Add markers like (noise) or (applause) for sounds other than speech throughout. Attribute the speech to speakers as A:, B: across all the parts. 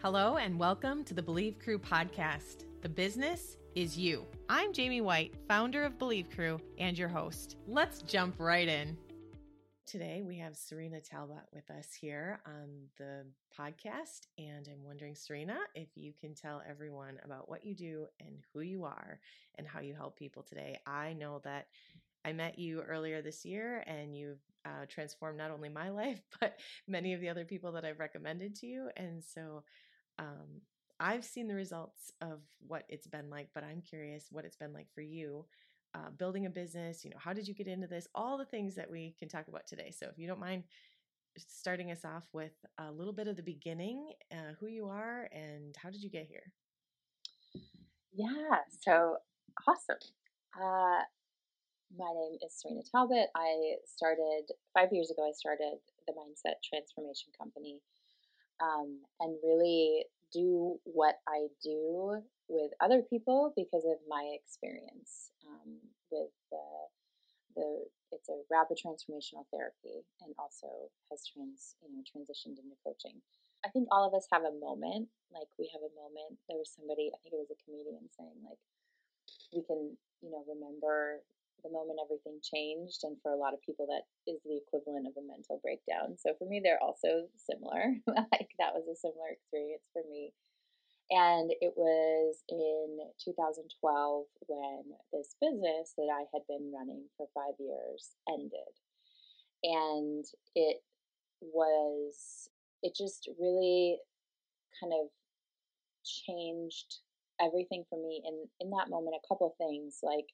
A: Hello, and welcome to the Believe Crew podcast. The business is you. I'm Jamie White, founder of Believe Crew and your host. Let's jump right in. Today, we have Cyrina Talbott with us here on the podcast. And I'm wondering, Cyrina, if you can tell everyone about what you do and who you are and how you help people today. I know that I met you earlier this year and you've uh, transformed not only my (laughs) life, but many of the other people that I've recommended to you. And so um, I've seen the results of what it's been like, but I'm curious what it's been like for you. Uh, building a business, you know, how did you get into this? All the things that we can talk about today. So, if you don't mind starting us off with a little bit of the beginning, uh, who you are, and how did you get here?
B: Yeah, so awesome. Uh, my name is Cyrina Talbott. I started five years ago, I started the Mindset Transformation Company um, and really do what I do with other people because of my experience um, with the, the it's a rapid transformational therapy and also has trans you know transitioned into coaching. I think all of us have a moment, like we have a moment. There was somebody, I think it was a comedian saying like we can, you know, remember the moment everything changed. And for a lot of people, that is the equivalent of a mental breakdown. So for me, they're also similar. (laughs) like that was a similar experience for me. And it was in 2012 when this business that I had been running for five years ended. And it was, it just really kind of changed everything for me in in that moment a couple things like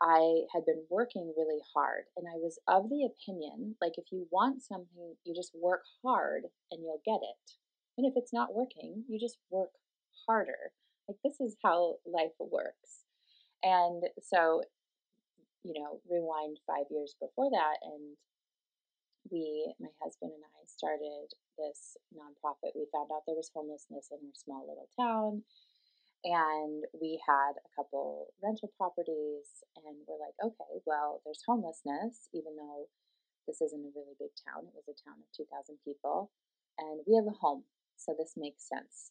B: I had been working really hard and I was of the opinion like if you want something, you just work hard and you'll get it. And if it's not working, you just work harder. Like this is how life works. And so, you know, rewind five years before that, and we, my husband and I, started this nonprofit. We found out there was homelessness in our small little town and we had a couple rental properties and we're like okay well there's homelessness even though this isn't a really big town it was a town of 2000 people and we have a home so this makes sense.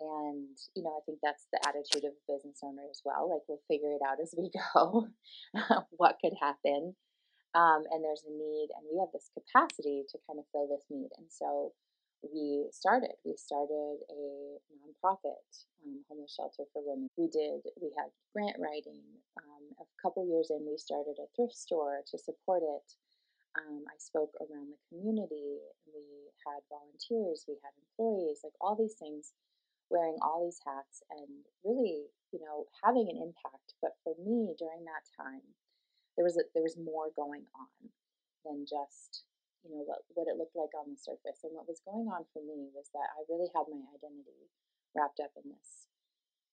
B: And you know i think that's the attitude of a business owner as well like we'll figure it out as we (laughs) go what could happen um, and there's a need and we have this capacity to kind of fill this need and so we started. We started a nonprofit, um, homeless shelter for women. We did. We had grant writing. Um, a couple years in, we started a thrift store to support it. Um, I spoke around the community. We had volunteers. We had employees. Like all these things, wearing all these hats, and really, you know, having an impact. But for me, during that time, there was a, there was more going on than just you know what what it looked like on the surface. And what was going on for me was that i really had my identity wrapped up in this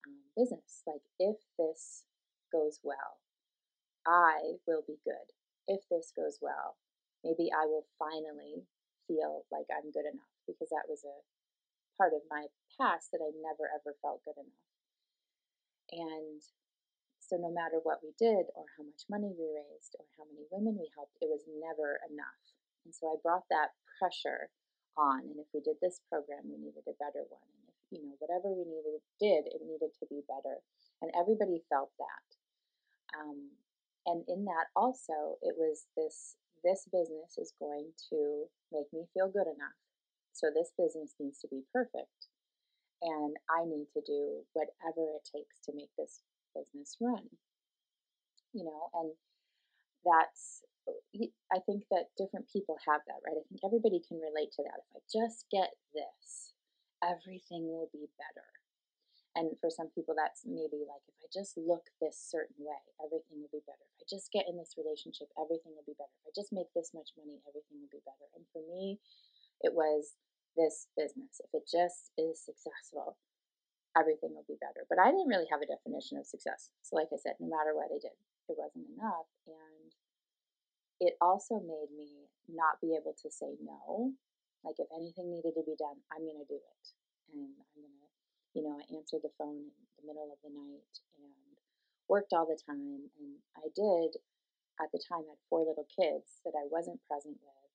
B: um, business. Like if this goes well i will be good. If this goes well maybe i will finally feel like i'm good enough because that was a part of my past that i never ever felt good enough. And so no matter what we did or how much money we raised or how many women we helped it was never enough and so I brought that pressure on. And if we did this program, we needed a better one. And if, you know, whatever we needed, did, it needed to be better. And everybody felt that. Um, and in that also, it was this this business is going to make me feel good enough. So this business needs to be perfect. And I need to do whatever it takes to make this business run. You know, and that's I think that different people have that, right? I think everybody can relate to that. If I just get this, everything will be better. And for some people, that's maybe like, if I just look this certain way, everything will be better. If I just get in this relationship, everything will be better. If I just make this much money, everything will be better. And for me, it was this business. If it just is successful, everything will be better. But I didn't really have a definition of success. So, like I said, no matter what I did, it wasn't enough. And it also made me not be able to say no. Like if anything needed to be done, I'm going to do it. And I'm going to, you know, I answered the phone in the middle of the night and worked all the time. And I did, at the time, had four little kids that I wasn't present with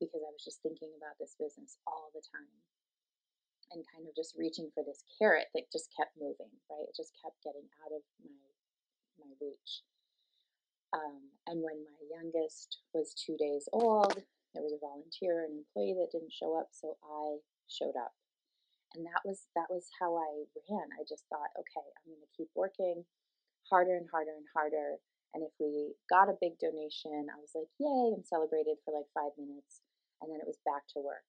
B: because I was just thinking about this business all the time. and kind of just reaching for this carrot that just kept moving, right? It just kept getting out of my my reach. Um, and when my youngest was two days old, there was a volunteer, an employee that didn't show up, so I showed up. And that was that was how I ran. I just thought, okay, I'm going to keep working harder and harder and harder. And if we got a big donation, I was like, yay, and celebrated for like five minutes. And then it was back to work.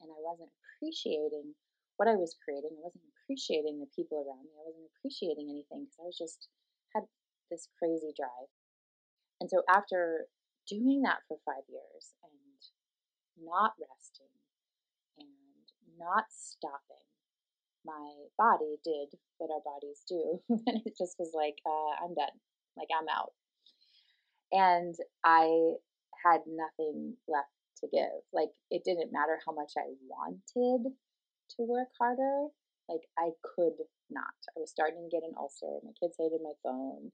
B: And I wasn't appreciating what I was creating. I wasn't appreciating the people around me. I wasn't appreciating anything because I was just had this crazy drive. And so after doing that for five years and not resting and not stopping, my body did what our bodies do. (laughs) and it just was like, uh, I'm done. Like, I'm out. And I had nothing left to give. Like, it didn't matter how much I wanted to work harder. Like, I could not. I was starting to get an ulcer. My kids hated my phone,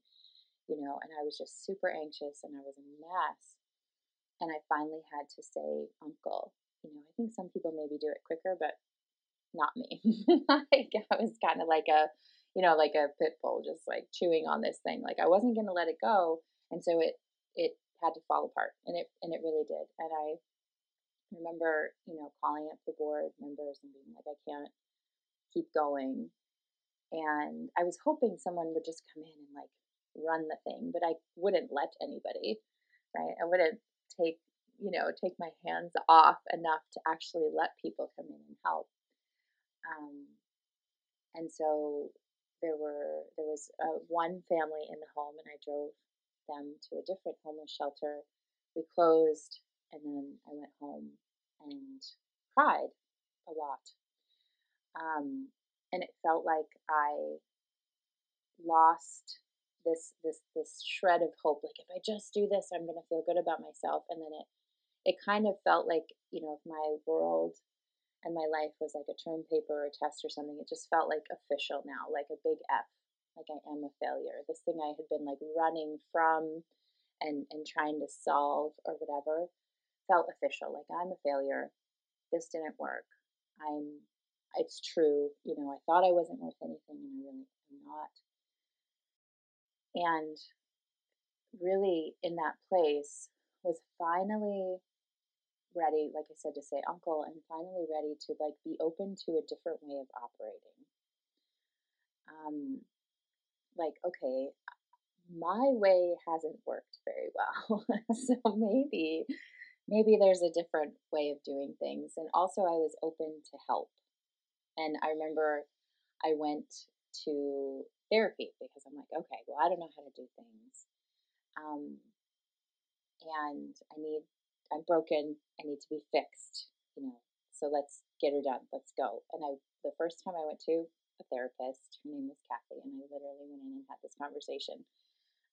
B: you know, and I was just super anxious and I was a mess. And I finally had to say, Uncle, you know, I think some people maybe do it quicker, but not me. (laughs) like, I was kind of like a, you know, like a pit bull, just like chewing on this thing. Like I wasn't going to let it go, and so it it had to fall apart, and it and it really did. And I remember, you know, calling up the board members and being like, I can't keep going. And I was hoping someone would just come in and like run the thing, but I wouldn't let anybody, right? I wouldn't take, you know, take my hands off enough to actually let people come in and help. Um, and so there were there was uh, one family in the home, and I drove them to a different homeless shelter. We closed, and then I went home and cried a lot. Um, and it felt like I lost this this this shred of hope. Like if I just do this, I'm gonna feel good about myself. And then it it kind of felt like you know if my world and my life was like a term paper or a test or something, it just felt like official now, like a big F, like I am a failure. This thing I had been like running from and and trying to solve or whatever felt official, like I'm a failure. This didn't work. I'm it's true, you know, I thought I wasn't worth anything and I really am not. And really in that place was finally ready, like I said, to say uncle and finally ready to like be open to a different way of operating. Um, like, okay, my way hasn't worked very well. (laughs) so maybe, maybe there's a different way of doing things. And also I was open to help. And I remember I went to therapy because I'm like, okay, well, I don't know how to do things. Um, and I need I'm broken. I need to be fixed. You know, so let's get her done. Let's go. And I, the first time I went to a therapist, her name was Kathy, and I literally went in and had this conversation.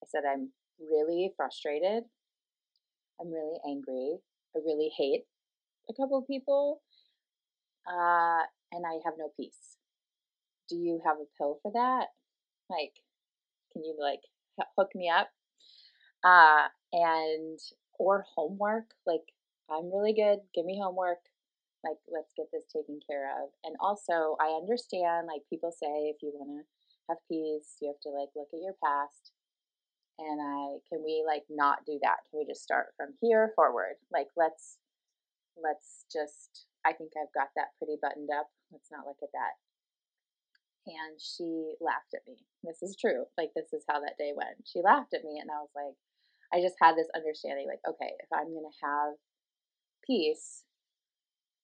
B: I said, I'm really frustrated. I'm really angry. I really hate a couple of people. Uh, and I have no peace. Do you have a pill for that? Like, can you like hook me up? Uh, and or homework. Like, I'm really good. Give me homework. Like, let's get this taken care of. And also, I understand, like, people say if you want to have peace, you have to, like, look at your past. And I, can we, like, not do that? Can we just start from here forward? Like, let's, let's just, I think I've got that pretty buttoned up. Let's not look at that. And she laughed at me. This is true. Like, this is how that day went. She laughed at me, and I was like, I just had this understanding like, okay, if I'm going to have peace,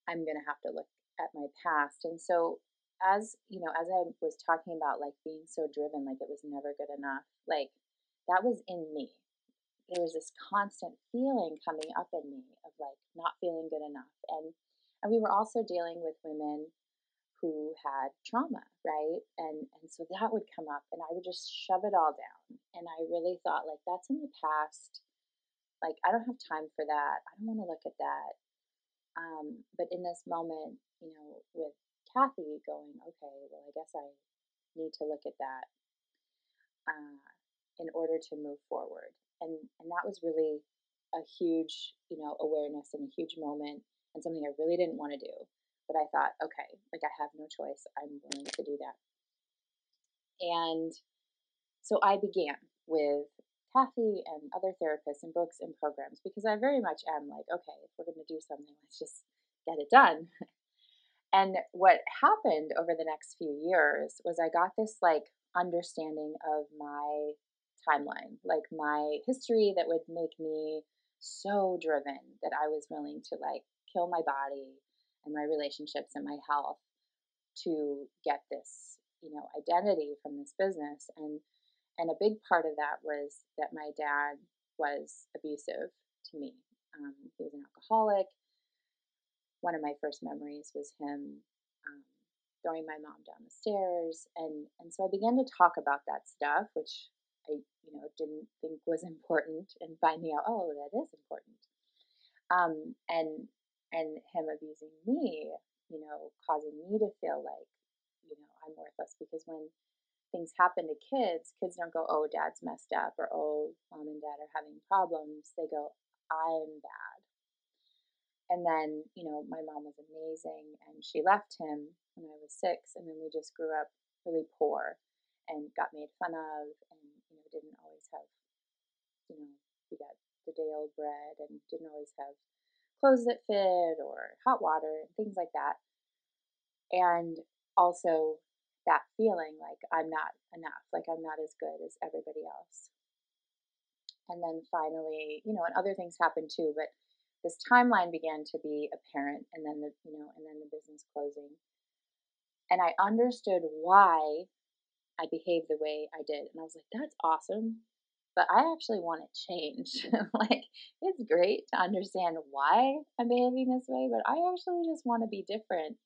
B: I'm going to have to look at my past. And so, as you know, as I was talking about like being so driven, like it was never good enough, like that was in me. There was this constant feeling coming up in me of like not feeling good enough. And and we were also dealing with women who had trauma, right? And and so that would come up and I would just shove it all down. And I really thought like that's in the past. Like I don't have time for that. I don't want to look at that. Um, but in this moment, you know, with Kathy going, okay, well, I guess I need to look at that uh, in order to move forward. And and that was really a huge, you know, awareness and a huge moment and something I really didn't want to do but I thought, okay, like I have no choice. I'm willing to do that. And so I began with Kathy and other therapists and books and programs because I very much am like, okay, if we're going to do something, let's just get it done. (laughs) and what happened over the next few years was I got this like understanding of my timeline, like my history that would make me so driven that I was willing to like kill my body and my relationships and my health to get this, you know, identity from this business. And and a big part of that was that my dad was abusive to me. Um, he was an alcoholic. One of my first memories was him um, throwing my mom down the stairs, and and so I began to talk about that stuff, which I you know didn't think was (laughs) important, and finding out oh that is important. Um, and and him abusing me, you know, causing me to feel like, you know, I'm worthless because when things happen to kids, kids don't go, oh, dad's messed up or oh, mom and dad are having problems. They go, I'm bad. And then, you know, my mom was amazing and she left him when I was six. And then we just grew up really poor and got made fun of and, you know, didn't always have, you know, we got the day old bread and didn't always have clothes that fit or hot water and things like that. And also that feeling like I'm not enough, like I'm not as good as everybody else. And then finally, you know, and other things happened too, but this timeline began to be apparent and then the, you know, and then the business closing. And I understood why I behaved the way I did. And I was like, that's awesome but I actually want to change. (laughs) like, it's great to understand why I'm behaving this way, but I actually just want to be different.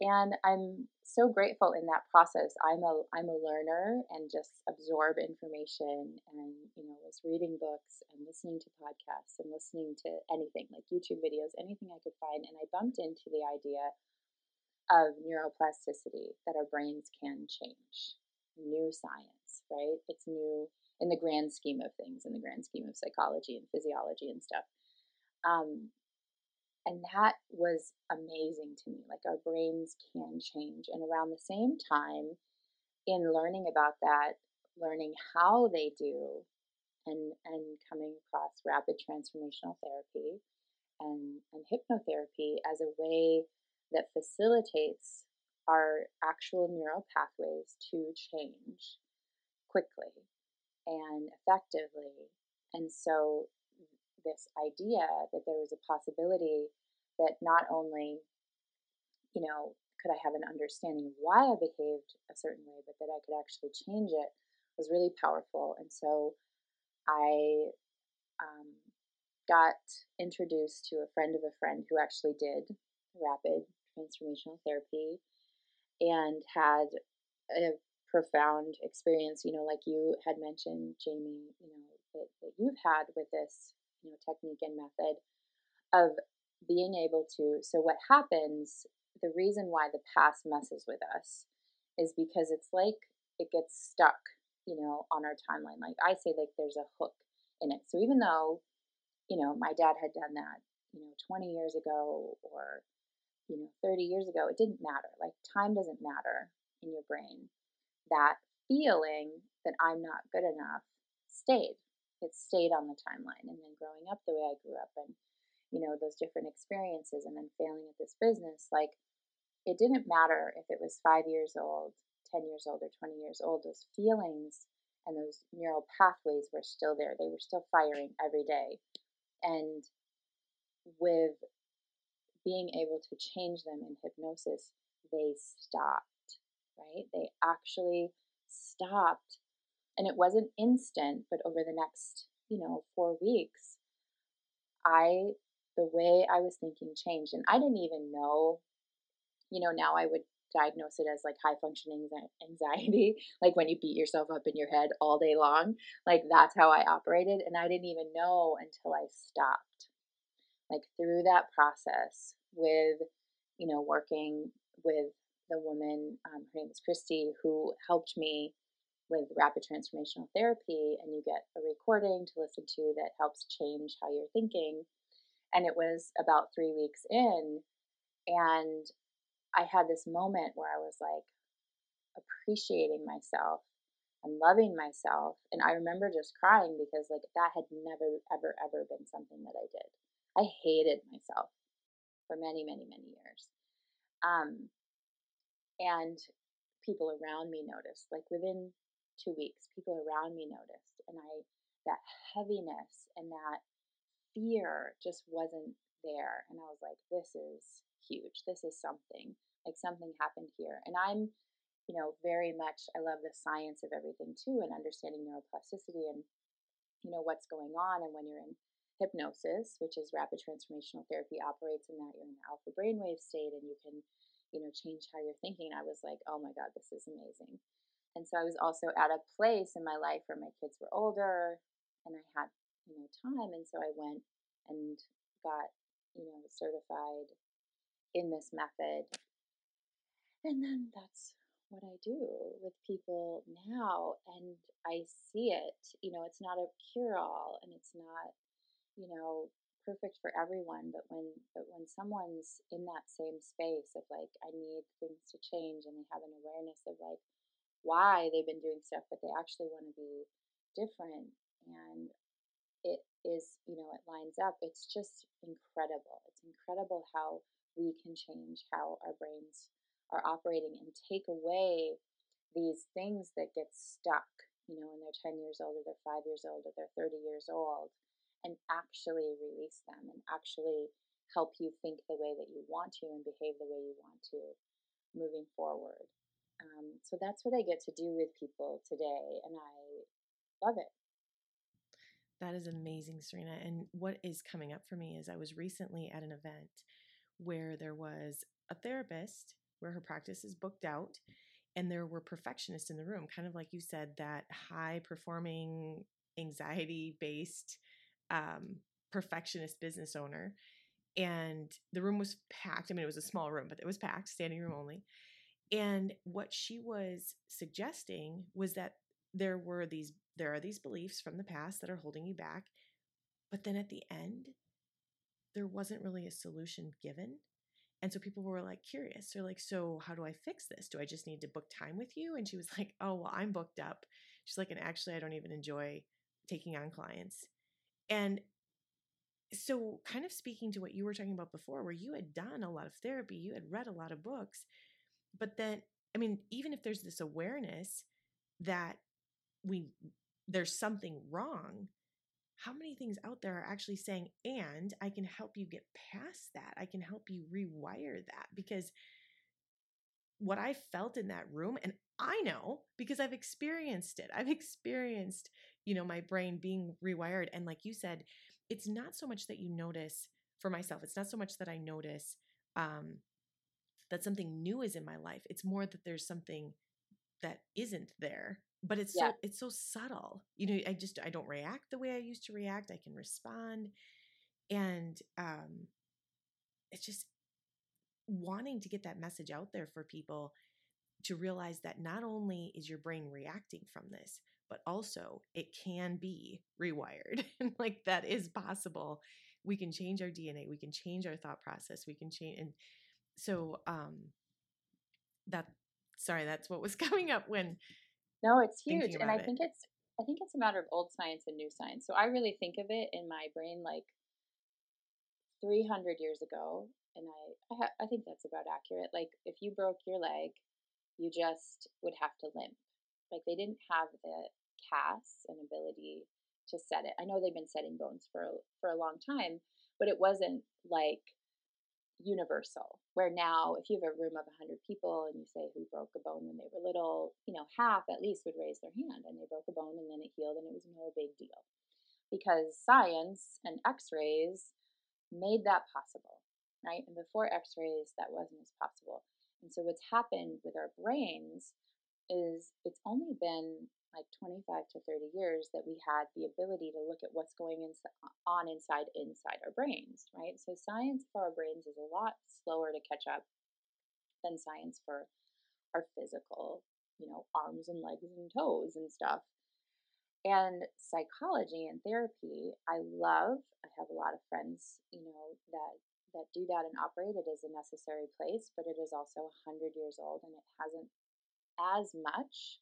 B: And I'm so grateful in that process. I'm a I'm a learner and just absorb information and you know was reading books and listening to podcasts and listening to anything like YouTube videos, anything I could find. And I bumped into the idea of neuroplasticity that our brains can change. New science, right? It's new in the grand scheme of things, in the grand scheme of psychology and physiology and stuff. Um, and that was amazing to me. Like our brains can change. And around the same time, in learning about that, learning how they do, and and coming across rapid transformational therapy and, and hypnotherapy as a way that facilitates our actual neural pathways to change quickly and effectively. And so, this idea that there was a possibility that not only, you know, could I have an understanding of why I behaved a certain way, but that I could actually change it was really powerful. And so, I um, got introduced to a friend of a friend who actually did rapid transformational therapy and had a profound experience, you know, like you had mentioned, Jamie, you know, that, that you've had with this, you know, technique and method of being able to. So, what happens, the reason why the past messes with us is because it's like it gets stuck, you know, on our timeline. Like I say, like there's a hook in it. So, even though, you know, my dad had done that, you know, 20 years ago or, you know, 30 years ago, it didn't matter. Like time doesn't matter in your brain that feeling that I'm not good enough stayed. It stayed on the timeline. And then growing up the way I grew up and, you know, those different experiences and then failing at this business, like it didn't matter if it was five years old, 10 years old, or 20 years old, those feelings and those neural pathways were still there. They were still firing every day. And with being able to change them in hypnosis, they stop right? They actually stopped. And it wasn't instant, but over the next, you know, four weeks, I, the way I was thinking changed. And I didn't even know, you know, now I would diagnose it as like high functioning anxiety, (laughs) like when you beat yourself up in your head all day long. Like that's how I operated. And I didn't even know until I stopped. Like through that process with, you know, working with the woman, um, her name is Christy, who helped me with rapid transformational therapy. And you get a recording to listen to that helps change how you're thinking. And it was about three weeks in And I had this moment where I was like appreciating myself and loving myself. And I remember just crying because like that had never, ever, ever been something that I did. I hated myself for many, many, many years. Um, and people around me noticed, like within two weeks, people around me noticed. And I, that heaviness and that fear just wasn't there. And I was like, this is huge. This is something. Like something happened here. And I'm, you know, very much, I love the science of everything too and understanding neuroplasticity and, you know, what's going on. And when you're in hypnosis, which is rapid transformational therapy, operates in that you're in the alpha brainwave state and you can, you know, change how you're thinking. I was like, oh my God, this is amazing. And so I was also at a place in my life where my kids were older and I had, you know, time. And so I went and got, you know, certified in this method. And then that's what I do with people now. And I see it. You know, it's not a cure all and it's not, you know, perfect for everyone. But when but when someone's in that same space of like, I need things to change and they have an awareness of like why they've been doing stuff, but they actually want to be different and it is, you know, it lines up. It's just incredible. It's incredible how we can change how our brains are operating and take away these things that get stuck, you know, when they're 10 years old or they're five years old or they're 30 years old, and actually release them and actually help you think the way that you want to and behave the way you want to moving forward. Um, so that's what I get to do with people today, and I love it.
A: That is amazing, Cyrina. And what is coming up for me is I was recently at an event where there was a therapist where her practice is booked out and there were perfectionists in the room kind of like you said that high performing anxiety based um, perfectionist business owner and the room was packed i mean it was a small room but it was packed standing room only and what she was suggesting was that there were these there are these beliefs from the past that are holding you back but then at the end there wasn't really a solution given. And so people were like curious. They're like, so how do I fix this? Do I just need to book time with you? And she was like, oh, well, I'm booked up. She's like, and actually, I don't even enjoy taking on clients. And so, kind of speaking to what you were talking about before, where you had done a lot of therapy, you had read a lot of books, but then, I mean, even if there's this awareness that we there's something wrong, how many things out there are actually saying, and I can help you get past that? I can help you rewire that because what I felt in that room, and I know because I've experienced it, I've (laughs) experienced, you know, my brain being rewired. And like you said, it's not so much that you notice for myself, it's not so much that I notice um, that something new is in my life. It's more that there's something that isn't there but it's yeah. so it's so subtle you know i just i don't react the way i used to react i can respond and um it's just wanting to get that message out there for people to realize that not only is your brain reacting from this but also it can be rewired (laughs) and like that is possible we can change our dna we can change our thought process we can change and so um that sorry that's what was (laughs) coming up when
B: no, it's huge. And I it. think it's I think it's a matter of old science and new science. So I really think of it in my brain like 300 years ago and I I, ha- I think that's about accurate. Like if you broke your leg, you just would have to limp. Like they didn't have the casts and ability to set it. I know they've been setting bones for for a long time, but it wasn't like universal where now if you have a room of 100 people and you say who broke a bone when they were little you know half at least would raise their hand and they broke a bone and then it healed and it was no big deal. Because science and x-rays made that possible right? And before x-rays that wasn't as possible. And so what's happened with our brains is it's only been like 25 to 30 years that we had the ability to look at what's going in, on inside inside our brains right? So science for our brains is a lot slower to catch up than science for our physical you know arms and legs and toes and stuff. And psychology and therapy i love i have a lot of friends you know that that do that and operate. It is a necessary place, but it is also 100 years old and it hasn't as much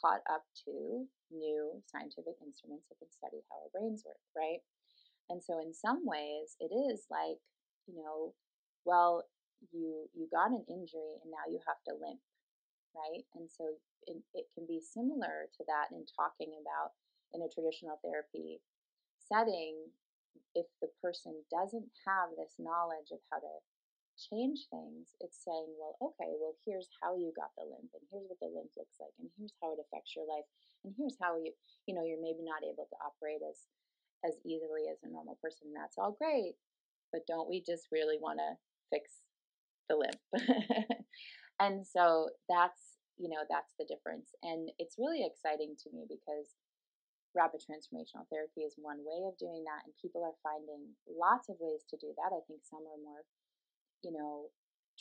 B: caught up to new scientific instruments that can study how our brains work, right? And so in some ways it is like, you know, well, you you got an injury and now you have to limp, right? And so it, it can be similar to that in talking about in a traditional therapy setting if the person doesn't have this knowledge of how to change things, it's saying, well, okay, well, here's how you got the limp, and here's what the limp looks like, and here's how it affects your life, and here's how you, you know, you're maybe not able to operate as as easily as a normal person. That's all great, but don't we just really want to fix the limp? (laughs) and so that's you know that's the difference, and it's really exciting to me because rapid transformational therapy is one way of doing that and people are finding lots of ways to do that i think some are more you know,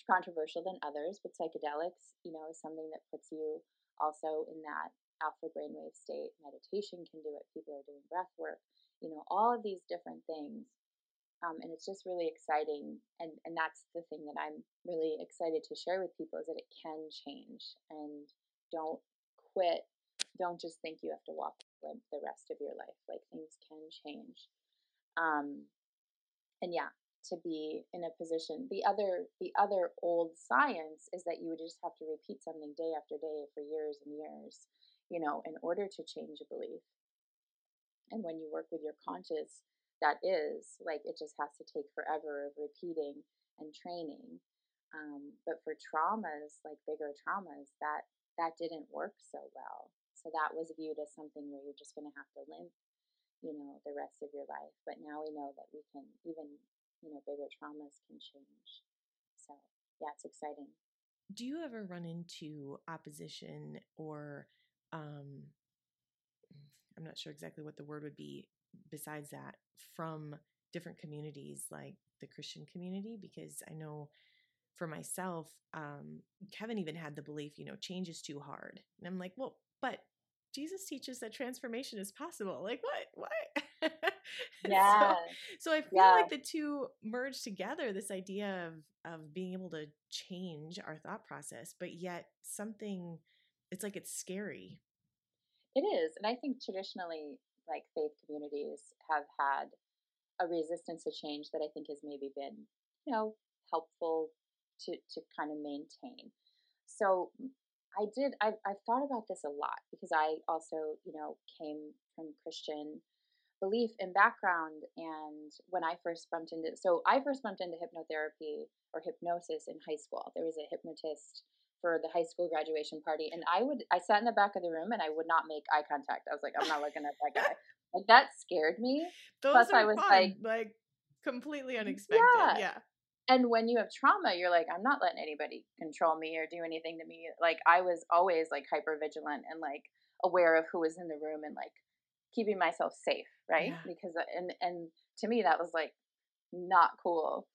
B: controversial than others, but psychedelics, you know, is something that puts you also in that alpha brainwave state. Meditation can do it. People are doing breath work, you know, all of these different things. Um, and it's just really exciting. And, and that's the thing that I'm really excited to share with people is that it can change and don't quit. Don't just think you have to walk the rest of your life. Like things can change. Um, and yeah, to be in a position the other the other old science is that you would just have to repeat something day after day for years and years you know in order to change a belief. And when you work with your conscious that is like it just has to take forever of repeating and training. Um, but for traumas like bigger traumas that that didn't work so well. So that was viewed as something where you're just going to have to limp you know the rest of your life. But now we know that we can even you know bigger traumas can change. So yeah it's exciting.
A: Do you ever run into opposition or um i'm not sure exactly what the word would be besides that from different communities like the christian community? Because i know for myself um kevin even had the belief you know change is too hard. And i'm like well but jesus teaches that transformation is possible. Like what? What (laughs) (laughs)
B: Yeah.
A: so, so I feel
B: yeah.
A: like the two merge together this idea of of being able to change our thought process, but yet something it's like it's scary.
B: It is. And I think traditionally like faith communities have had a resistance to change that I think has maybe been, you know, helpful to to kind of maintain. So I did I've, I've thought about this a lot because I also, you know, came from Christian belief and background and when i first bumped into so i first bumped into hypnotherapy or hypnosis in high school there was a hypnotist for the high school graduation party and i would i sat in the back of the room and i would not make eye contact i was like i'm not looking at that guy (laughs) like that scared me
A: Those plus i was fun. like like completely unexpected yeah. yeah
B: and when you have trauma you're like i'm not letting anybody control me or do anything to me like i was always like hyper vigilant and like aware of who was in the room and like keeping myself safe, right? Yeah. Because uh, and and to me that was like not cool.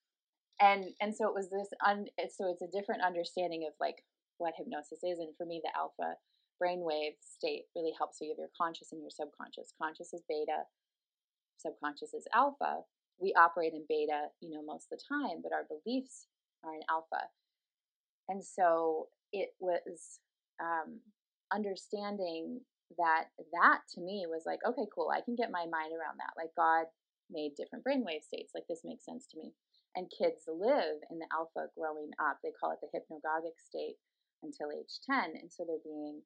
B: And and so it was this un, so it's a different understanding of like what hypnosis is and for me the alpha brainwave state really helps you give your conscious and your subconscious. Conscious is beta, subconscious is alpha. We operate in beta, you know, most of the time, but our beliefs are in alpha. And so it was um, understanding that that to me was like, okay, cool, I can get my mind around that. Like God made different brainwave states. Like this makes sense to me. And kids live in the alpha growing up. They call it the hypnagogic state until age 10. And so they're being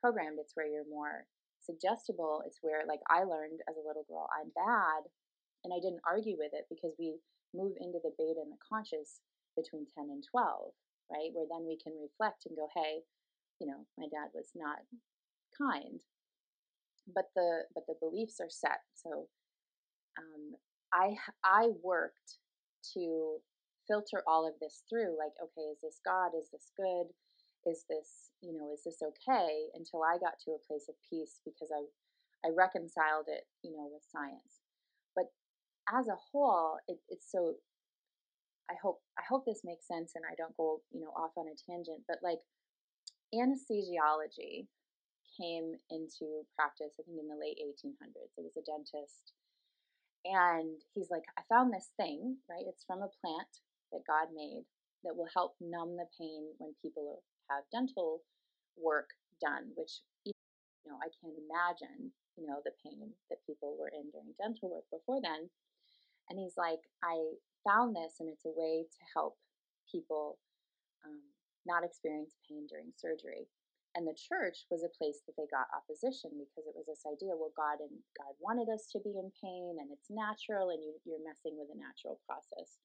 B: programmed. It's where you're more suggestible. It's where, like, I learned as a little girl, I'm bad. And I didn't argue with it because we move into the beta and the conscious between 10 and 12, right? Where then we can reflect and go, hey, you know, my dad was not kind but the but the beliefs are set. So um, i i worked to filter all of this through like okay is this god? Is this good? Is this you know is this okay? Until i got to a place of peace because i i reconciled it you know with science. But as a whole it, it's so i hope i hope this makes sense and i don't go you know off on a tangent but like anesthesiology came into practice, I think, in the late 1800s. It was a dentist. And he's like, I found this thing, right? It's from a plant that God made that will help numb the pain when people have dental work done, which, you know, I can't imagine, you know, the pain that people were in during dental work before then. And he's like, I found this and it's a way to help people um, not experience pain during surgery. And the church was a place that they got opposition because it was this idea, well, God and God wanted us to be in pain and it's natural and you, you're messing with a natural process,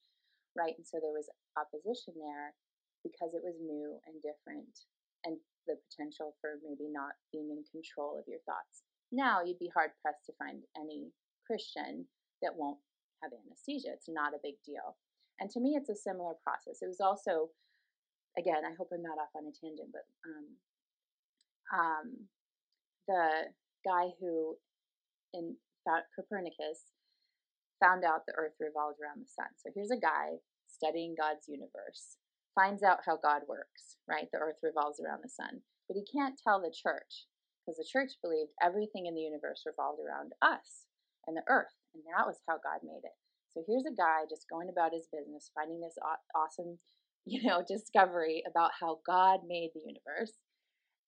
B: right? And so there was opposition there because it was new and different and the potential for maybe not being in control of your thoughts. Now you'd be hard pressed to find any Christian that won't have anesthesia. It's not a big deal. And to me, it's a similar process. It was also, again, I hope I'm not off on a tangent, but um, um, the guy who in Copernicus found out the earth revolved around the sun. So here's a guy studying God's universe, finds out how God works, right? The earth revolves around the sun. But he can't tell the church because the church believed everything in the universe revolved around us and the earth. And that was how God made it. So here's a guy just going about his business, finding this awesome, (laughs) you know, discovery about how God made the universe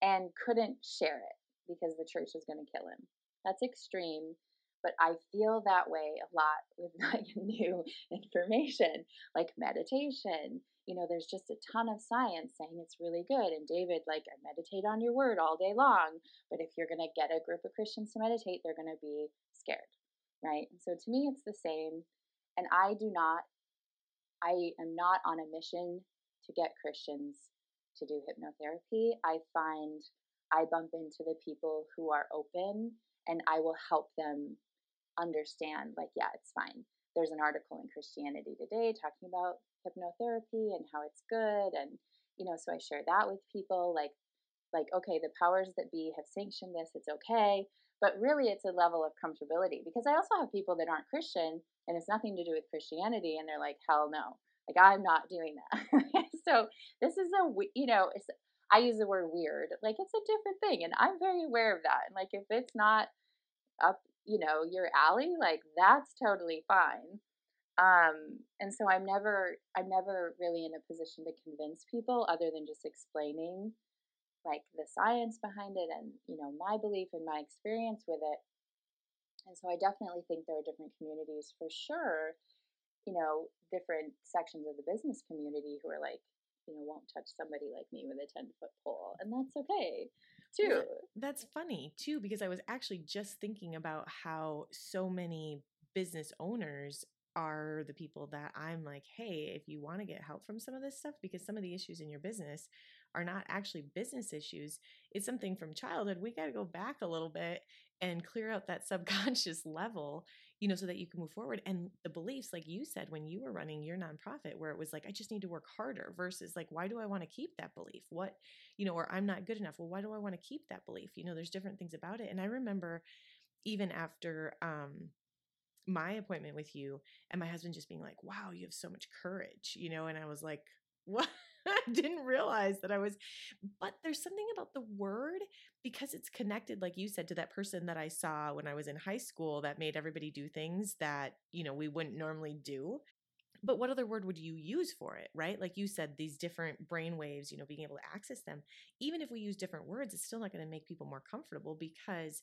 B: and couldn't share it because the church was going to kill him. That's extreme, but I feel that way a lot with (laughs) like new information, like meditation. You know, there's just a ton of science saying it's really good. And David, like, I meditate on your word all day long, but if you're going to get a group of Christians to meditate, they're going to be scared, right? So to me, it's the same. And I do not, I am not on a mission to get Christians to do hypnotherapy, I find I bump into the people who are open and I will help them understand, like, yeah, it's fine. There's an article in Christianity Today talking about hypnotherapy and how it's good. And, you know, so I share that with people like, like, okay, the powers that be have sanctioned this, it's okay. But really, it's a level of comfortability because I also have people that aren't Christian and it's nothing to do with Christianity, and they're like, hell no. Like I'm not doing that. (laughs) so this is a you know I use the word weird. Like it's a different thing, and I'm very aware of that. And like if it's not up you know your alley, like that's totally fine. Um, and so I'm never I'm never really in a position to convince people other than just explaining like the science behind it and you know my belief and my experience with it. And so I definitely think there are different communities for sure you know, different sections of the business community who are like, you know, won't touch somebody like me with a 10 foot pole. And that's okay too.
A: Well, that's funny too, because I was actually just thinking about how so many business owners are the people that I'm like, hey, if you want to get help from some of this stuff, because some of the issues in your business are not actually business issues, it's something from childhood. We got to go back a little bit and clear out that (laughs) subconscious level you know, so that you can move forward. And the beliefs, like you said, when you were running your nonprofit, where it was like, I just need to work harder versus like, why do I want to keep that belief? What, you know, or I'm not good enough. Well, why do I want to keep that belief? You know, there's different things about it. And I remember even after, um, my appointment with you and my husband just being like, wow, you have so much courage, you know, and I was like, what? (laughs) I didn't realize that I was, but there's something about the word because it's connected, like you said, to that person that I saw when I was in high school that made everybody do things that, you know, we wouldn't normally do. But what other word would you use for it, right? Like you said, these different brain waves, you know, being able to access them. Even if we use different words, it's still not going to make people more comfortable because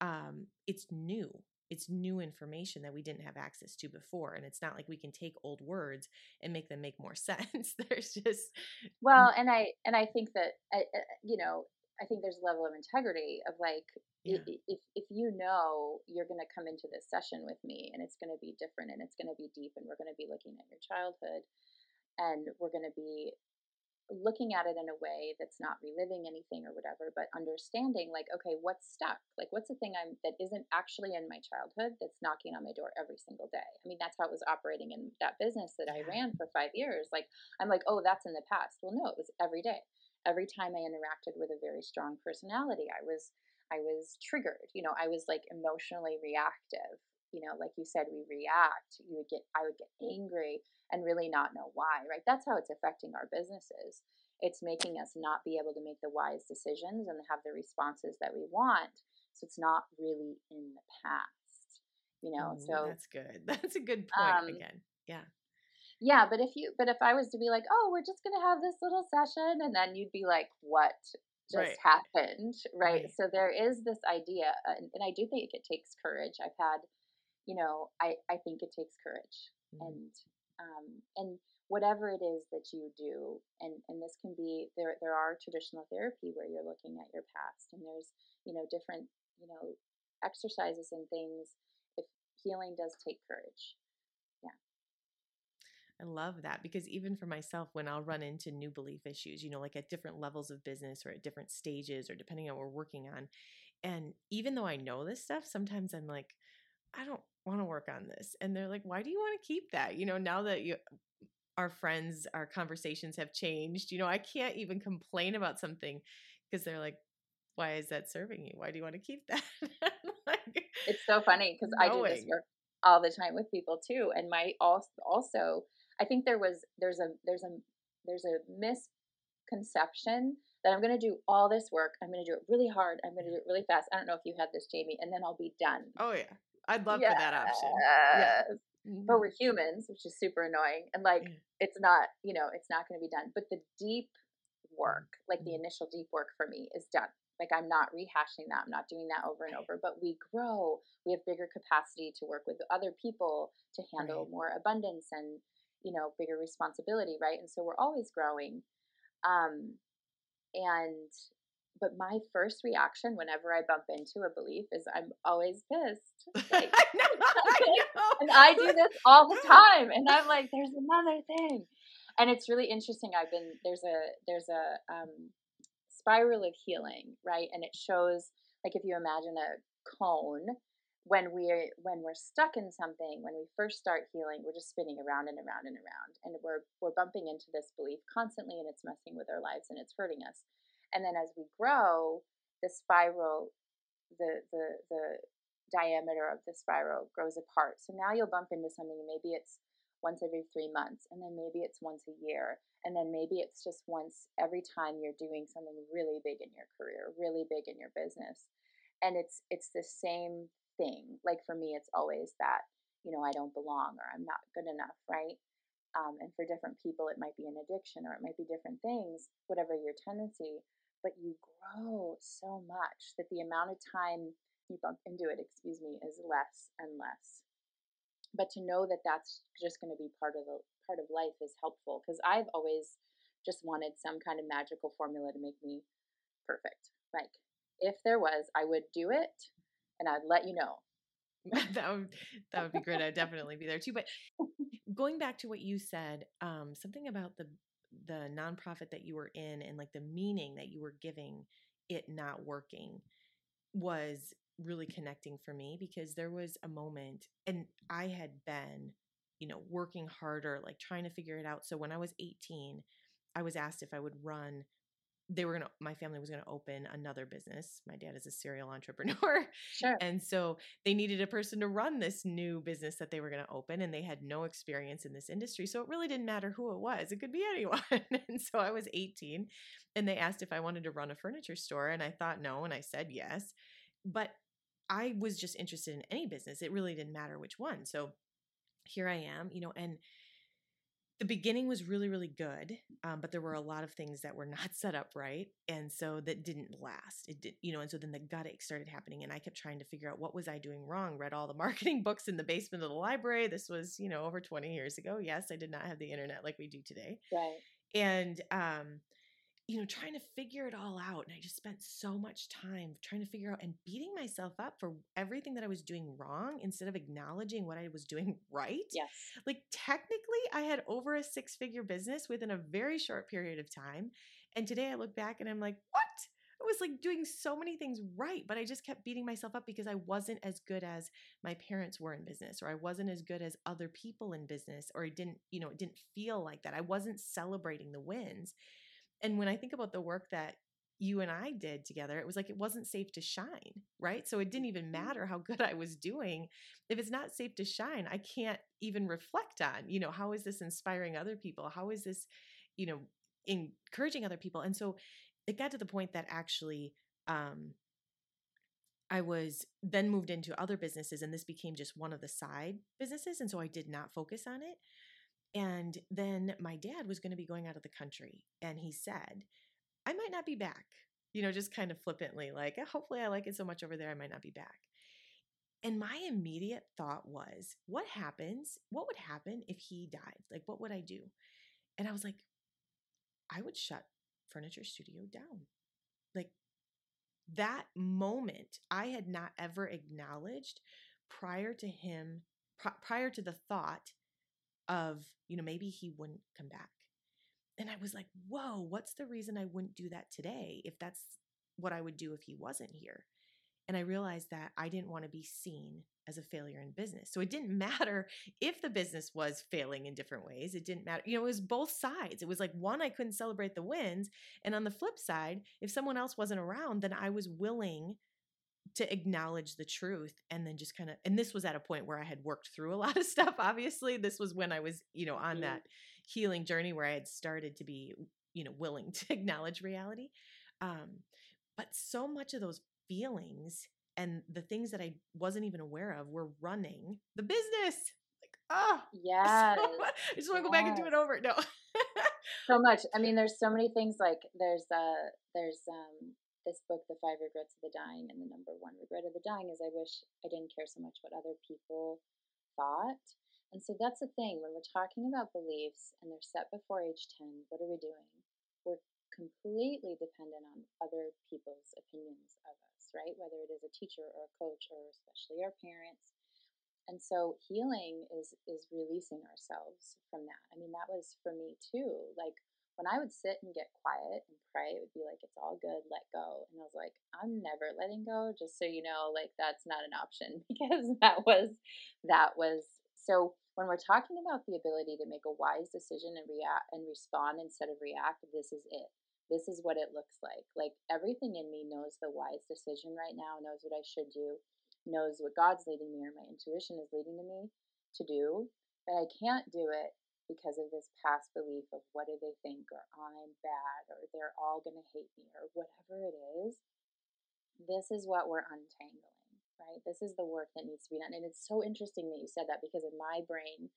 A: um, it's new it's new information that we didn't have access to before and it's not like we can take old words and make them make more (laughs) sense there's just
B: well and i and i think that uh, uh, you know i think there's a level of integrity of like yeah. if if you know you're going to come into this session with me and it's going to be different and it's going to be deep and we're going to be looking at your childhood and we're going to be looking at it in a way that's not reliving anything or whatever, but understanding like, okay, what's stuck? Like, what's the thing I'm that isn't actually in my childhood that's knocking on my door every single day? I mean, that's how it was operating in that business that I ran for five years. Like, I'm like, oh, that's in the past. Well, no, it was every day. Every time I interacted with a very strong personality, I was I was triggered. You know, I was like emotionally reactive. You know, like you said, we react. You would get I would get angry and really not know why, right? That's how it's affecting our businesses. It's making us not be able to make the wise decisions and have the responses that we want. So it's not really in the past. you know.
A: Ooh,
B: so
A: that's good. (laughs) That's a good point
B: um,
A: again. Yeah.
B: yeah, but if you but if I was to be like, oh, we're just gonna have this little session, and then you'd be like, what just
A: Right.
B: happened, right?
A: Right.
B: So there is this idea, uh, and, and I do think it takes courage. I've had, you know, I I think it takes courage,
A: Mhm.
B: and um and whatever it is that you do, and and this can be there there are traditional therapy where you're looking at your past, and there's you know different you know exercises and things. If healing does take courage, Yeah.
A: I love that because even for myself, when I'll run into new belief issues, you know, like at different levels of business or at different stages or depending on what we're working on. And even though I know this stuff, sometimes I'm like, I don't want to work on this. And they're like, why do you want to keep that? You know, now that you, our friends, our conversations have changed, you know, I can't even complain about something because they're like, why is that serving you? Why do you want to keep that? (laughs) like,
B: it's so funny because I do this work all the time with people too, and my also also I think there was there's a there's a there's a misconception that I'm going to do all this work. I'm going to do it really hard. I'm going to do it really fast. I don't know if you had this, Jamie, and then I'll be done.
A: oh, yeah. I'd love for that option.
B: Yes. But
A: Mhm.
B: we're humans, which is super annoying, and like
A: Yeah.
B: it's not you know it's not going to be done. But the deep work, like the
A: Mhm.
B: initial deep work for me, is done. Like I'm not rehashing that. I'm not doing that over and over. But we grow. We have bigger capacity to work with other people to handle
A: Right.
B: more abundance and you know bigger responsibility, right? And so we're always growing. Um, and but my first reaction whenever I bump into a belief is I'm always pissed. (laughs) Like, (laughs) (laughs)
A: I know, I know.
B: and I do this all the time. And I'm like, there's another thing. And it's really interesting. I've been there's a there's a um, spiral of healing, right? And it shows like if you imagine a cone, when we're when we're stuck in something, when we first start healing, we're just spinning around and around and around, and we're we're bumping into this belief constantly, and it's messing with our lives and it's hurting us. And then as we grow, the spiral, the the the diameter of the spiral grows apart. So now you'll bump into something, maybe it's once every three months, and then maybe it's once a year, and then maybe it's just once every time you're doing something really big in your career, really big in your business, and it's it's the same thing. Like for me, it's always that you know I don't belong or I'm not good enough, right? Um, and for different people, it might be an addiction or it might be different things, whatever your tendency. But you grow so much that the amount of time you bump into it, excuse me, is less and less. But to know that that's just going to be part of the part of life is helpful because I've always just wanted some kind of magical formula to make me perfect. Like if there was, I would do it and I'd let you know. (laughs)
A: that would that would be great. I'd definitely be there too. But (laughs) going back to what you said, um, something about the the nonprofit that you were in and like the meaning that you were giving it not working was really connecting for me because there was a moment and I had been, you know, working harder, like trying to figure it out. So when I was 18, I was asked if I would run they were going to my family was going to open another business. My dad is a serial (laughs) entrepreneur.
B: Sure.
A: And so they needed a person to run this new business that they were going to open, and they had no experience in this industry. So it really didn't matter who it was, it could be anyone. (laughs) and so I was 18, and they asked if I wanted to run a furniture store. And I thought no, and I said yes. But I was just interested in any business, it really didn't matter which one. So here I am, you know, and the beginning was really really good um, but there were a lot of things that were not (laughs) set up right and so that didn't last. It did you know and so then the gut ache started happening and i kept trying to figure out what was i doing wrong read all the (laughs) marketing books in the basement of the library. This was you know over 20 years ago. Yes i did not have the internet like we do today.
B: Right.
A: and um you know trying to figure it all out and i just spent so much time trying to figure out and beating myself up for everything that i was doing wrong instead of acknowledging what i was doing (laughs) right.
B: Yes.
A: like technically i had over a six figure business within a very short period of time and today i look back and i'm like what? I was like doing so many things right but i just kept beating myself up because i wasn't as good as my parents were in business or i wasn't as good as other people in business or it didn't you know it didn't feel like that. I wasn't celebrating the wins and when i think about the work that you and I did together, it was like it wasn't safe to shine, right? So it didn't even
B: Mhm.
A: matter how good I was doing. If it's not safe to shine, I can't even reflect on, you know, how is this inspiring other people? How is this, you know, encouraging other people? And so it got to the point that actually um I was then moved into other businesses, and this became just one of the side businesses. And so I did not focus on it. And then my dad was going to be going out of the country, and he said, I might not be back, you know, just kind of flippantly, like, "Eh, hopefully I like it so much over there, I might not be back. And my immediate thought was, what happens? What would happen if he died? Like, what would I do? And I was like, I would shut Furniture Studio down. Like, that moment I had not ever acknowledged prior to him, pri- prior to the thought of, you know, maybe he wouldn't come back. And I was like, whoa, what's the reason I wouldn't do that today if that's what I would do if he wasn't here? And I realized that I didn't want to be seen as a failure in business. So it didn't (laughs) matter if the business was failing in different ways. It didn't matter. You know, it was both sides. It was like one, I couldn't celebrate the wins. And on the flip side, if someone else wasn't around, then I was willing to acknowledge the truth and then just kind of and this was at a point where I had worked through a (laughs) lot of stuff obviously this was when I was you know on
B: Mhm.
A: that healing journey where I had started to be you know willing (laughs) to acknowledge reality um but so much of those feelings and the things that I wasn't even aware of were running the business like oh
B: yeah (laughs)
A: so. I just want to go back and do it over no
B: so much. I mean, there's so many things. Like there's uh there's um this book, The Five Regrets of the Dying, and the number one regret of the dying is I wish I didn't care so much what other people thought. And so that's the thing when we're talking about beliefs and they're set before age ten. What are we doing? We're completely dependent on other people's opinions of us, right? Whether it is a teacher or a coach or especially our parents. And so healing is is releasing ourselves from that. I mean, that was for me too. Like when I would sit and get quiet and pray, it would be like, it's all good, let go. And I was like, I'm never letting go, just so you know, like that's not an option (laughs) because that was that was so when we're talking about the ability to make a wise decision and react and respond instead of react, this is it. This is what it looks like. Like everything in me knows the wise decision right now, knows what I should do, knows what God's leading me or my intuition is leading to me to do, but I can't do it because of this past belief of what do they think or I'm bad or they're all going to hate me or whatever it is. This is what we're untangling, right? This is the work that needs to be done. And it's so interesting that you said that because in my brain,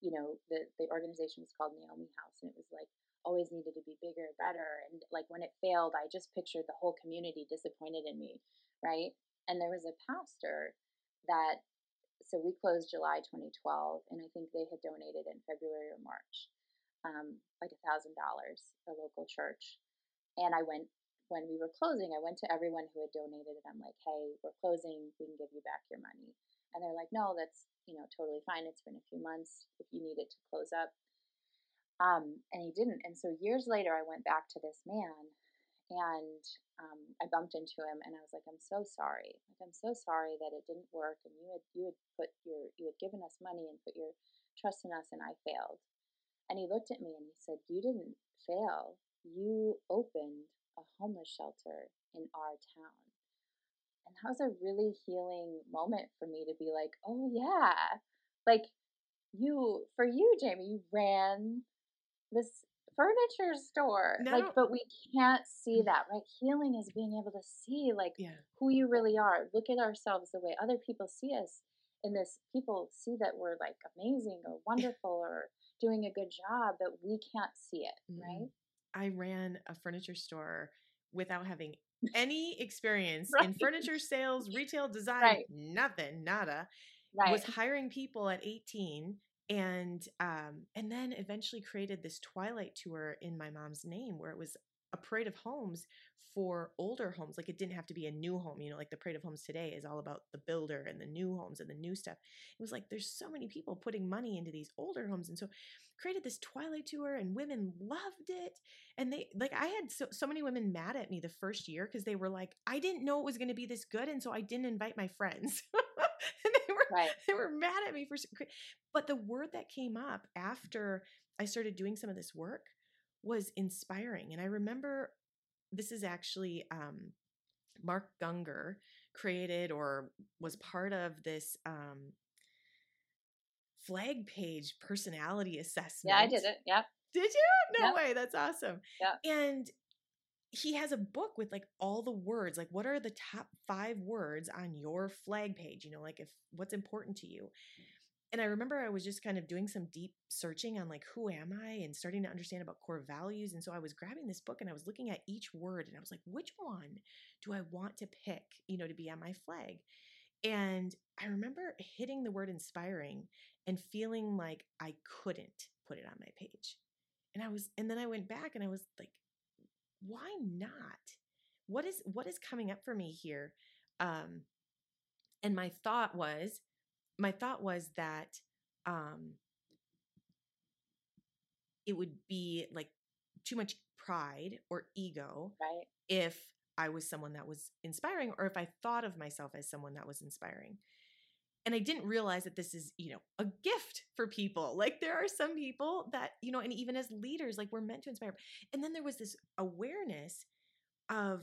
B: you know, the, the organization was called Naomi House and it was like always needed to be bigger, better. And like when it failed, I just pictured the whole community disappointed in me, right? And there was a pastor that so we closed July 2012, and I think they had donated in February or March, um, like a thousand dollars, a local church. And I went when we were closing. I went to everyone who had donated, and I'm like, "Hey, we're closing. We can give you back your money." And they're like, "No, that's you know totally fine. It's been a few months. If you need it to close up." Um, and he didn't. And so years later, I went back to this man and um, I bumped into him and I was like, I'm so sorry. Like, I'm so sorry that it didn't work and you had, you had put your, you had given us money and put your trust in us and I failed. And he looked at me and he said, You didn't fail. You opened a homeless shelter in our town. And that was a really healing moment for me to be like, Oh, yeah. Like, you, for you, Jamie, you ran this furniture store.
A: No.
B: Like, but we can't see mm-hmm. that, right? Healing is being able to see, like,
A: yeah
B: who you really are. Look at ourselves the way other people see us. In this, people see that we're like amazing or (laughs) wonderful or doing a good job, but we can't see it, mm-hmm. right?
A: I ran a furniture store without having any (laughs) experience in furniture sales, retail design,
B: Right.
A: nothing, nada.
B: Right.
A: Was hiring people at 18 and um and then eventually created this twilight tour in my mom's name where it was a parade of homes for older homes like it didn't have to be a new home you know like the parade of homes today is all about the builder and the new homes and the new stuff. It was like there's so many people putting money into these older homes and so created this twilight tour and women loved it and they like i had so, so many women mad at me the first year because they were like i didn't know it was going to be this good and so i didn't invite my friends (laughs)
B: Right. (laughs)
A: they were mad at me for but the word that came up after i started doing some of this work was inspiring and i remember this is actually um, Mark Gungor created or was part of this um, flag page personality assessment
B: Yeah, I did it. Yep.
A: did you? No
B: Yep.
A: way. That's awesome.
B: Yep.
A: And he has a book with like all the words like what are the top five words on your flag page you know like if what's important to you? And i remember i was just kind of doing some deep searching on like who am i? and starting to understand about core values and so i was grabbing this book and i was looking at each word and i was like which one do i want to pick you know to be on my flag? And i remember hitting the word inspiring and feeling like i couldn't put it on my page. And i was and then i went back and i was like why not? What is what is coming up for me here? Um, and my thought was, my thought was that um, it would be like too much pride or ego
B: right.
A: if I was someone that was inspiring or if I thought of myself as someone that was inspiring. And I didn't realize that this is, you know, a gift for people. Like there are some people that, you know, and even as leaders, like we're meant to inspire. And then there was this awareness of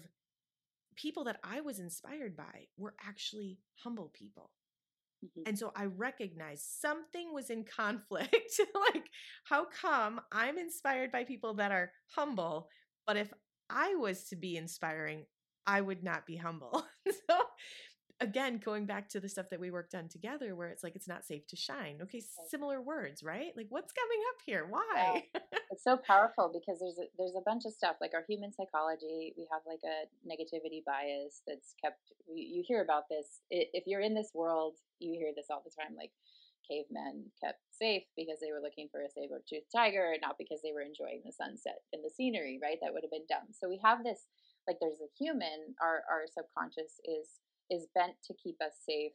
A: people that I was inspired by were actually humble people. Mm-hmm. And so I recognized something was in conflict. (laughs) like, how come I'm inspired by people that are humble, but if I was to be inspiring, I would not be humble. (laughs) so again going back to the stuff that we worked on together where it's like it's not safe to shine. Okay similar words right? Like what's coming up here? Why?
B: Yeah. (laughs) it's so powerful because there's a, there's a bunch of stuff like our human psychology we have like a negativity bias that's kept you, you hear about this if you're in this world you hear this all the time like cavemen kept safe because they were looking for a saber-toothed tiger not because they were enjoying the sunset and the scenery right? That would have been dumb. So we have this like there's a human our our subconscious is is bent to keep us safe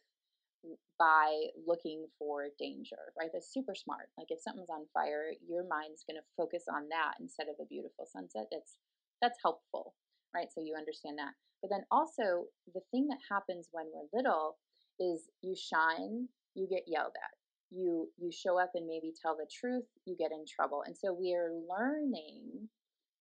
B: by looking for danger, right? That's super smart. Like if something's on fire, your mind's going to focus on that instead of a beautiful sunset. That's that's helpful, right? So you understand that. But then also the thing that happens when we're little is you shine, you get yelled at. You you show up and maybe tell the truth, you get in trouble. And so we are learning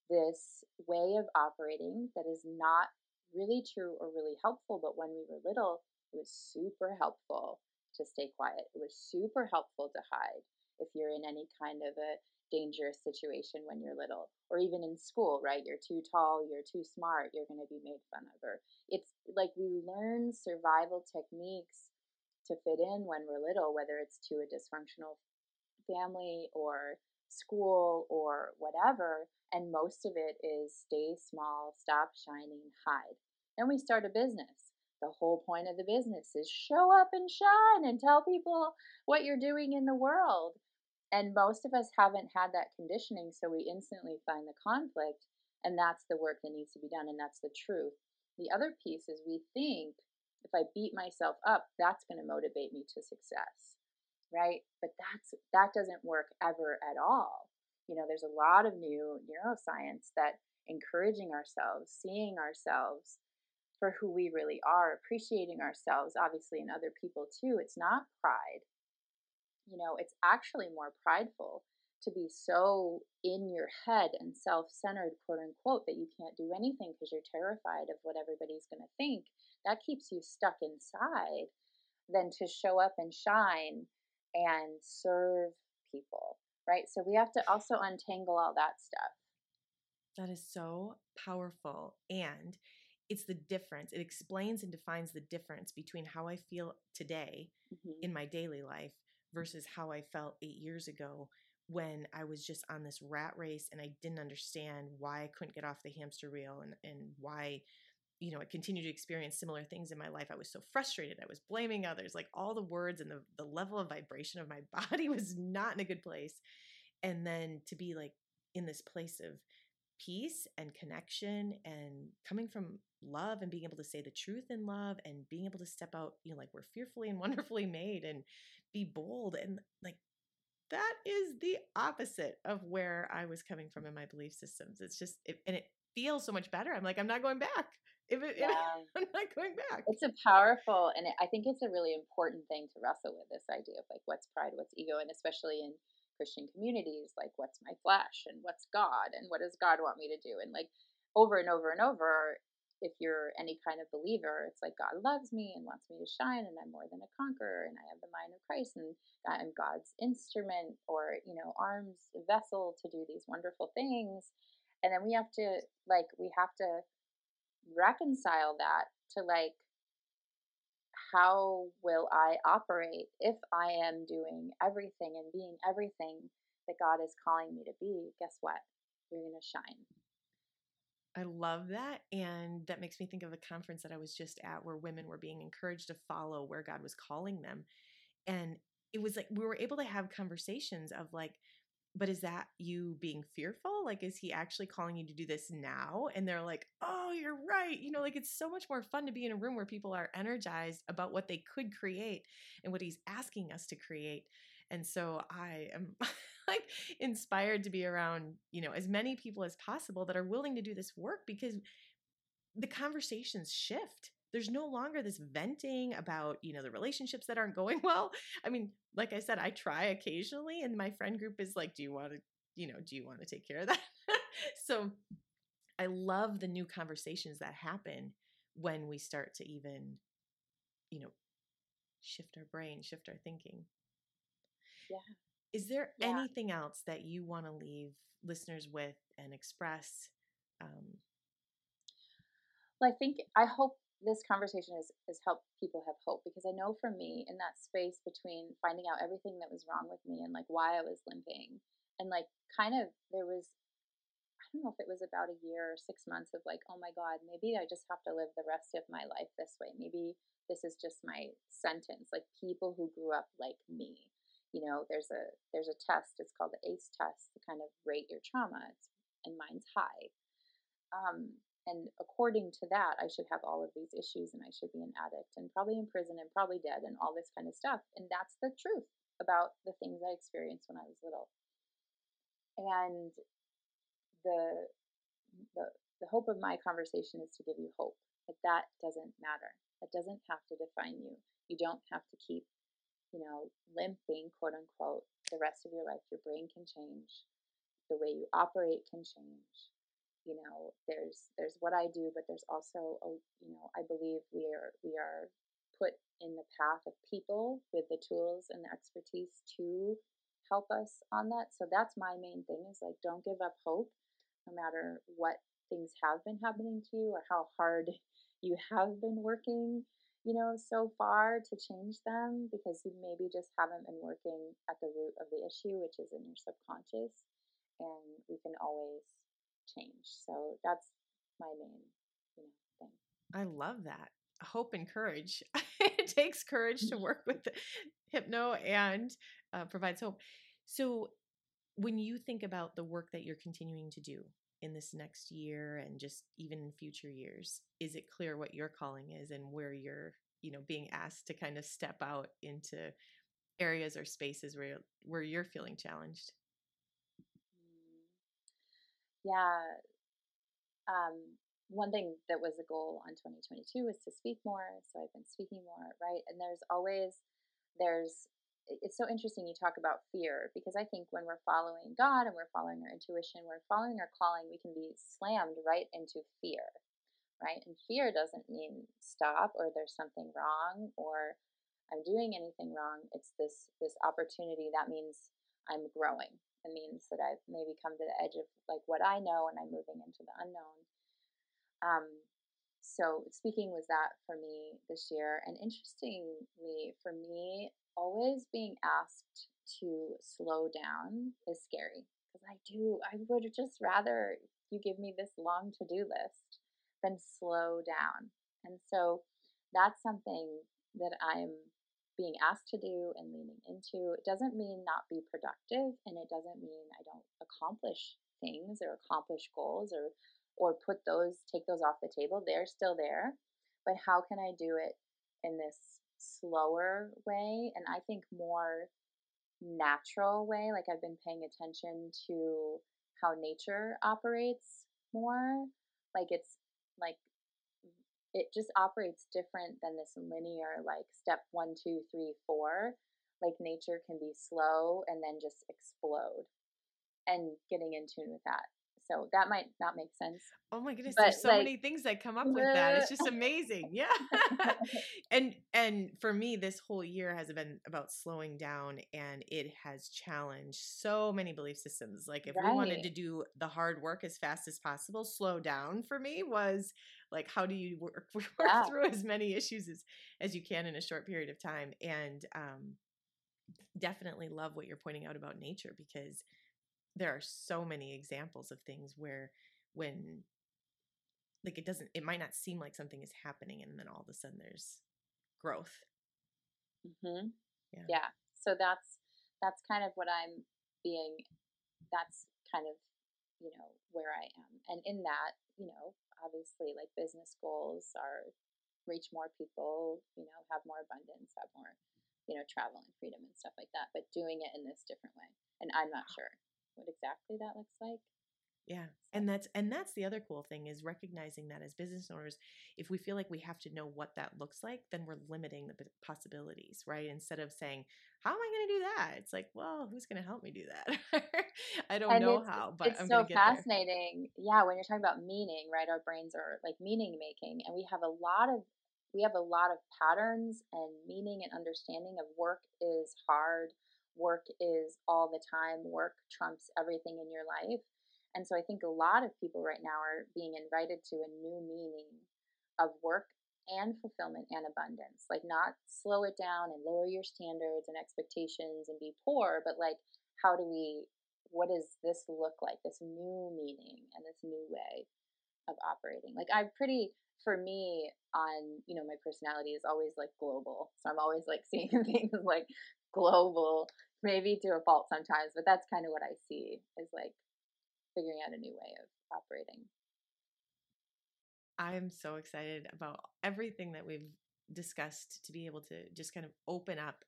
B: this way of operating that is not really true or really helpful, but when we were little, it was super helpful to stay quiet. It was super helpful to hide if you're in any kind of a dangerous situation when you're little, or even in school, right? You're too tall, you're too smart, you're going to be made fun of. Or it's like we learn survival techniques to fit in when we're little, whether it's to a dysfunctional family or school or whatever. And most of it is stay small, stop shining, hide. Then we start a business. The whole point of the business is show up and shine and tell people what you're doing in the world. And most of us haven't had that conditioning, so we instantly find the conflict, and that's the work that needs to be done, and that's the truth. The other piece is we think if I beat myself up, that's going to motivate me to success right? But that's that doesn't work ever at all. You know, there's a lot of new neuroscience that encouraging ourselves, seeing ourselves for who we really are, appreciating ourselves, obviously, in other people too. It's not pride. You know, it's actually more prideful to be so in your head and self centered, quote unquote, that you can't do anything because you're terrified of what everybody's going to think. That keeps you stuck inside than to show up and shine and serve people, right? So we have to also untangle all that stuff.
A: That is so powerful. And it's the difference. It explains and defines the difference between how I feel today mm-hmm. in my daily life versus how I felt eight years ago when I was just on this rat race and I didn't understand why I couldn't get off the hamster wheel and, and why you know, I continued to experience similar things in my life. I was so frustrated. I was blaming others. Like all the words and the, the level of vibration of my (laughs) body was not in a good place. And then to be like in this place of peace and connection and coming from love and being able to say the truth in love and being able to step out, you know, like we're fearfully and (laughs) wonderfully made and be bold and like that is the opposite of where I was coming from in my belief systems. It's just, it, and it feels so much better. I'm like, I'm not going back. If it, yeah. (laughs) I'm not going back.
B: It's a powerful, and I think it's a really important thing to wrestle with this idea of like what's pride, what's ego, and especially in Christian communities, like what's my flesh and what's God and what does God want me to do? And like over and over and over, if you're any kind of believer, it's like God loves me and wants me to shine, and I'm more than a conqueror, and I have the mind of Christ, and I'm God's instrument or you know arms vessel to do these wonderful things. and then we have to like we have to reconcile that to like how will I operate if I am doing everything and being everything that God is calling me to be? Guess what? You're going to shine.
A: I love that. And that makes me think of a conference that I was just at where women were being encouraged to follow where God was calling them. And it was like we were able to have conversations of like, but is that you being fearful? Like, is he actually calling you to do this now? And they're like, oh, you're right. You know, like it's so much more fun to be in a room where people are energized about what they could create and what he's asking us to create. And so I am (laughs) like inspired to be around, you know, as many people as possible that are willing to do this work because the conversations shift there's no longer this venting about you know the relationships that aren't going (laughs) well. I mean like i said i try occasionally and my friend group is like do you want to you know do you want to take care of that? (laughs) So i love the new conversations that happen when we start to even you know shift our brain shift our thinking.
B: Yeah.
A: Is there yeah. anything else that you want to leave listeners with and express um,
B: well i think i hope this conversation has, has helped people have hope because I know for me in that space between finding out everything that was wrong with me and like why I was limping and like kind of there was I don't know if it was about a year or six months of like, oh my God, maybe I just have to live the rest of my life this way. Maybe this is just my sentence. Like people who grew up like me. You know, there's a there's a test, it's called the ACE test to kind of rate your trauma. It's and mine's high. Um, and according to that, I should have all of these issues and I should be an addict and probably in prison and probably dead and all this kind of stuff. And that's the truth about the things I experienced when I was little. And the the the hope of my conversation is to give you hope that that doesn't matter. That doesn't have to define you. You don't have to keep, you know, limping, quote unquote, the rest of your life. Your brain can change. The way you operate can change you know there's there's what i do but there's also a, you know i believe we are we are put in the path of people with the tools and the expertise to help us on that. So that's my main thing is like don't give up hope no matter what things have been happening to you or how hard (laughs) you have been working you know so far to change them because you maybe just haven't been working at the root of the issue which is in your subconscious and we can always change. So that's my main, you know, thing.
A: I love that. Hope and courage. (laughs) it takes courage to work with hypno and uh, provides hope. So when you think about the work that you're continuing to do in this next year and just even in future years, is it clear what your calling is and where you're, you know, being asked to kind of step out into areas or spaces where where you're feeling challenged?
B: Yeah, um, one thing that was a goal on 2022 was to speak more. So I've been speaking more, right? And there's always, there's, it's so interesting you talk about fear because I think when we're following God and we're following our intuition, we're following our calling, we can be slammed right into fear, right? And fear doesn't mean stop or there's something wrong or I'm doing anything wrong. It's this this opportunity that means I'm growing, it means that I've maybe come to the edge of like what I know and I'm moving into the unknown. Um, so speaking was that for me this year. And interestingly, for me, always being asked to slow down is scary because I do, I would just rather you give me this long to do list than slow down. And so that's something that I'm being asked to do and leaning into. It doesn't mean not be productive and it doesn't mean I don't accomplish things or accomplish goals or or put those take those off the table. They're still there. But how can I do it in this slower way and I think more natural way like I've been paying attention to how nature operates more like it's like it just operates different than this linear like step one two three four like nature can be slow and then just explode and getting in tune with that So that might not make sense.
A: Oh my goodness,
B: But,
A: there's so
B: like-
A: many things that come up with that. It's (laughs) just amazing. Yeah. (laughs) (laughs) and and for me this whole year has been about slowing down and it has challenged so many belief systems. Like if we wanted to do the hard work as fast as possible, slow down for me was like how do you work, (laughs) work
B: Yeah.
A: through as many issues as as you can in a short period of time and um definitely love what you're pointing out about nature because there are so many examples of things where when like it doesn't it might not seem like something is happening and then all of a sudden there's growth
B: hmm
A: Yeah.
B: Yeah. So that's that's kind of what I'm being. That's kind of you know where I am, and in that, you know, obviously, like business goals are reach more people, you know, have more abundance, have more, you know, travel and freedom and stuff like that. But doing it in this different way, and I'm not sure what exactly that looks like.
A: Yeah. And that's and that's the other cool thing is recognizing that as business owners if we feel like we have to know what that looks like then we're limiting the possibilities right? Instead of saying how am i going to do that? It's like well who's going to help me do that? (laughs) I don't
B: and
A: know how but
B: it's
A: i'm
B: so
A: to there.
B: fascinating yeah when you're talking about meaning right? Our brains are like meaning making and we have a lot of we have a lot of patterns and meaning and understanding of work is hard work is all the time work trumps everything in your life and so i think a lot of people right now are being invited to a new meaning of work and fulfillment and abundance. Like not slow it down and lower your standards and expectations and be poor but like how do we what does this look like? This new meaning and this new way of operating. Like i'm pretty for me on you know my personality is always like global. So i'm always like (laughs) seeing things like global maybe to a fault sometimes but that's kind of what i see is like figuring out a new way of operating
A: I'm so excited about everything that we've discussed to be able to just kind of open up,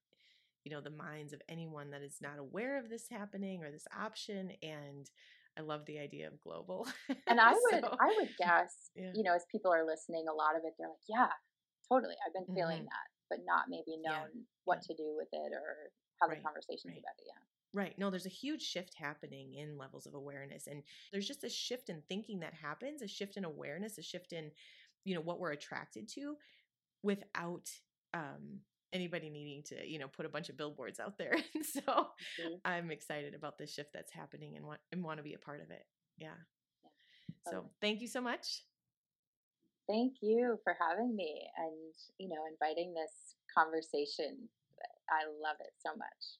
A: you know, the minds of anyone that is not aware of this happening or this option. And I love the idea of global.
B: and i (laughs) would
A: So,
B: i would guess
A: yeah.
B: you know as people are listening a lot of it they're like yeah totally i've been feeling
A: Mhm.
B: that but not maybe
A: Yeah,
B: known what to do with it or have
A: Right,
B: the conversations
A: right.
B: about it yeah
A: Right. No, there's a huge shift happening in levels of awareness. And there's just a shift in thinking that happens, a shift in awareness, a shift in, you know, what we're attracted to without um anybody needing to, you know, put a bunch of billboards out there. And (laughs) so
B: Mhm.
A: I'm excited about the shift that's happening and want and want to be a part of it. Yeah.
B: Yeah,
A: So
B: totally.
A: thank you so much.
B: Thank you for having me and, you know, inviting this conversation. I love it so much.